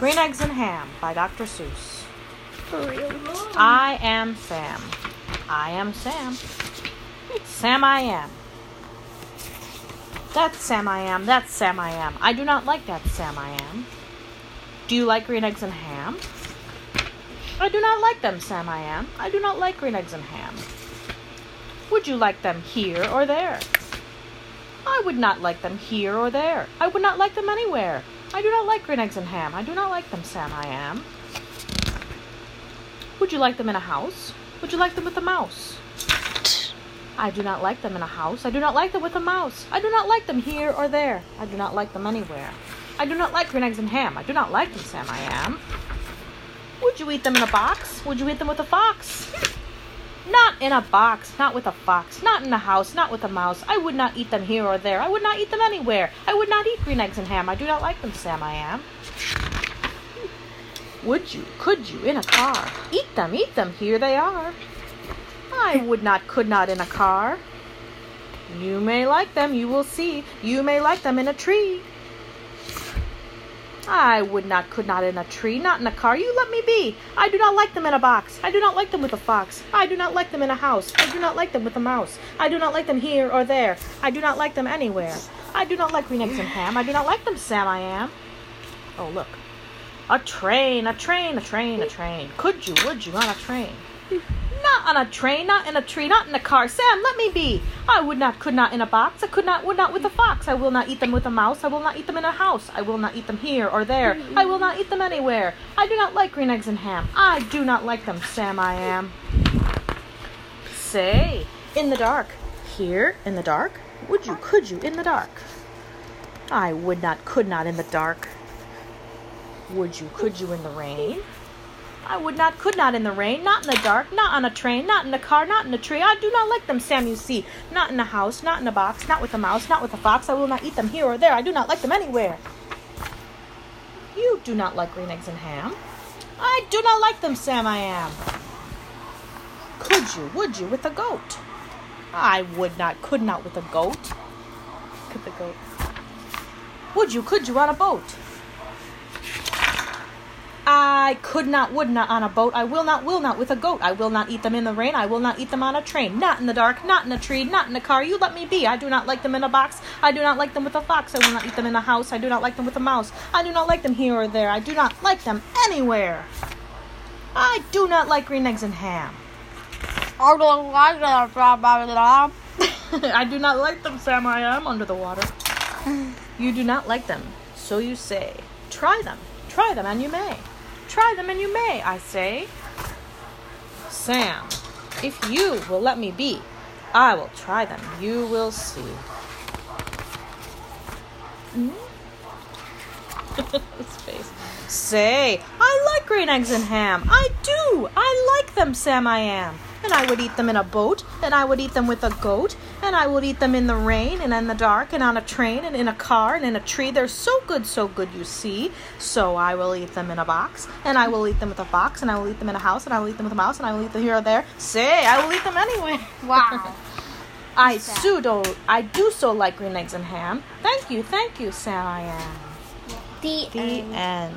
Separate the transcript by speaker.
Speaker 1: Green Eggs and Ham by Dr. Seuss.
Speaker 2: For real.
Speaker 1: I am Sam. I am Sam. Sam I am. That's Sam I am. That's Sam I am. I do not like that Sam I am. Do you like green eggs and ham? I do not like them, Sam I am. I do not like green eggs and ham. Would you like them here or there? I would not like them here or there. I would not like them anywhere. I do not like green eggs and ham. I do not like them, Sam I am. Would you like them in a house? Would you like them with a mouse? I do not like them in a house. I do not like them with a mouse. I do not like them here or there. I do not like them anywhere. I do not like green eggs and ham. I do not like them, Sam I am. Would you eat them in a box? Would you eat them with a fox? Not in a box, not with a fox, not in a house, not with a mouse. I would not eat them here or there. I would not eat them anywhere. I would not eat green eggs and ham. I do not like them, Sam I am. Would you, could you, in a car? Eat them, eat them, here they are. I would not, could not in a car. You may like them, you will see. You may like them in a tree. I would not, could not in a tree, not in a car. You let me be. I do not like them in a box. I do not like them with a fox. I do not like them in a house. I do not like them with a mouse. I do not like them here or there. I do not like them anywhere. I do not like green eggs and ham. I do not like them, Sam I am. Oh, look. A train, a train, a train, a train. Could you, would you, on a train? Not on a train, not in a tree, not in a car. Sam, let me be. I would not, could not in a box. I could not, would not with a fox. I will not eat them with a mouse. I will not eat them in a house. I will not eat them here or there. I will not eat them anywhere. I do not like green eggs and ham. I do not like them, Sam I am. Say, in the dark. Here, in the dark. Would you, could you, in the dark? I would not, could not in the dark. Would you, could you in the rain? I would not, could not in the rain, not in the dark, not on a train, not in a car, not in a tree. I do not like them, Sam, you see. Not in a house, not in a box, not with a mouse, not with a fox. I will not eat them here or there. I do not like them anywhere. You do not like green eggs and ham. I do not like them, Sam, I am. Could you, would you, with a goat? I would not, could not with a goat. At the goat. Would you, could you on a boat? I could not, would not on a boat. I will not, will not with a goat. I will not eat them in the rain. I will not eat them on a train. Not in the dark, not in a tree, not in a car. You let me be. I do not like them in a box. I do not like them with a fox. I will not eat them in a house. I do not like them with a mouse. I do not like them here or there. I do not like them anywhere. I do not like green eggs and ham.
Speaker 2: I don't like that. blah, blah, blah.
Speaker 1: I do not like them, Sam. I am under the water. You do not like them, so you say. Try them. Try them, and you may. Try them, and you may, I say. Sam, if you will let me be, I will try them. You will see. Hmm? His face. Say, I like green eggs and ham. I do. I like them, Sam. I am. And I would eat them in a boat, and I would eat them with a goat, and I would eat them in the rain, and in the dark, and on a train, and in a car, and in a tree. They're so good, so good, you see. So I will eat them in a box, and I will eat them with a fox, and I will eat them in a house, and I will eat them with a mouse, and I will eat them here or there. Say, I will eat them anyway.
Speaker 2: Wow.
Speaker 1: I pseudo, I do so like green eggs and ham. Thank you, thank you, Sam. I am.
Speaker 2: The
Speaker 1: The
Speaker 2: end.
Speaker 1: end.